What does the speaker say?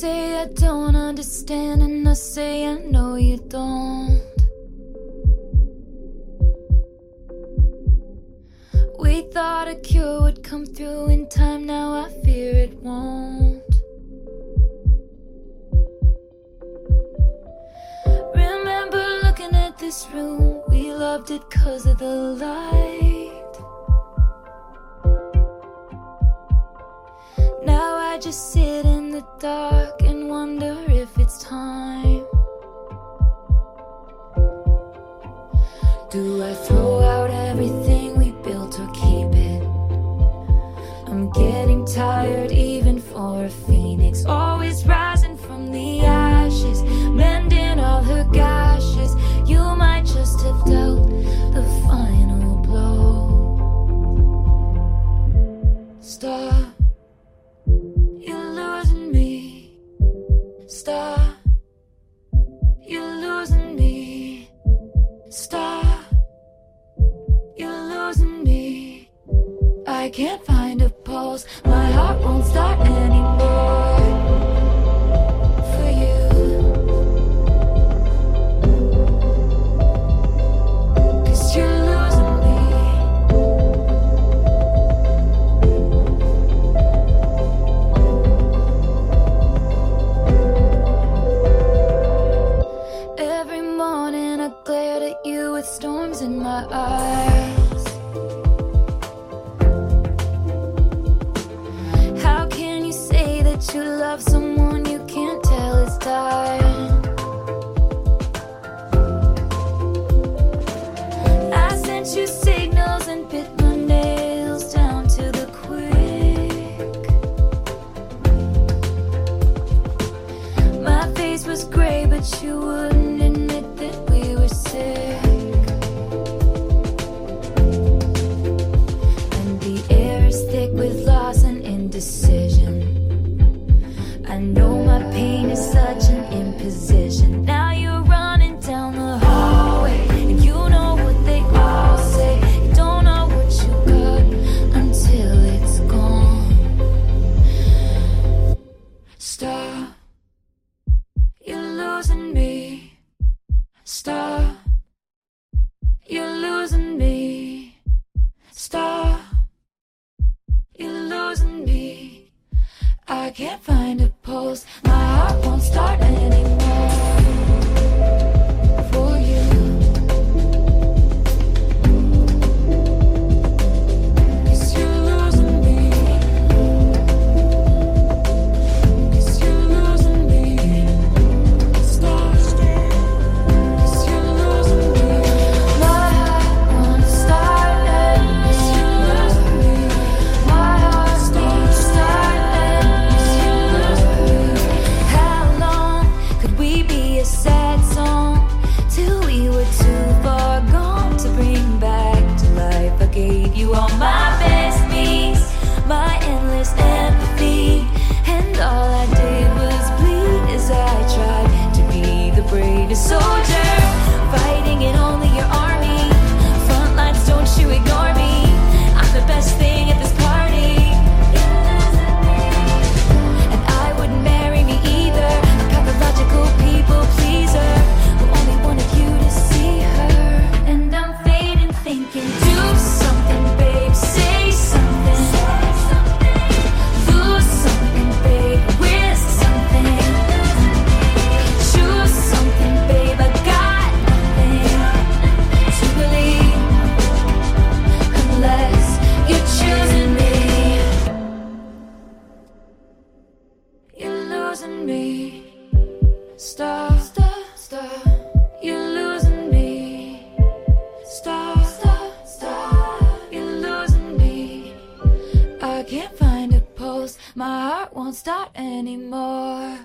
say I don't understand, and I say I know you don't. We thought a cure would come through in time, now I fear it won't. Remember looking at this room, we loved it cause of the light. Now I just sit dark and wonder if it's time. Do I throw out everything we built or keep it? I'm getting tired even for a phoenix. Always rising from the ashes, mending all her gashes. You might just have dealt the final blow. Stop, can't find a pulse. My heart won't start anymore. You love someone you can't tell is dying? I sent you signals and bit my nails down to the quick. My face was gray, but you wouldn't Stop. You're losing me. Stop. You're losing me. I can't find we thinking, do something, My heart won't start anymore.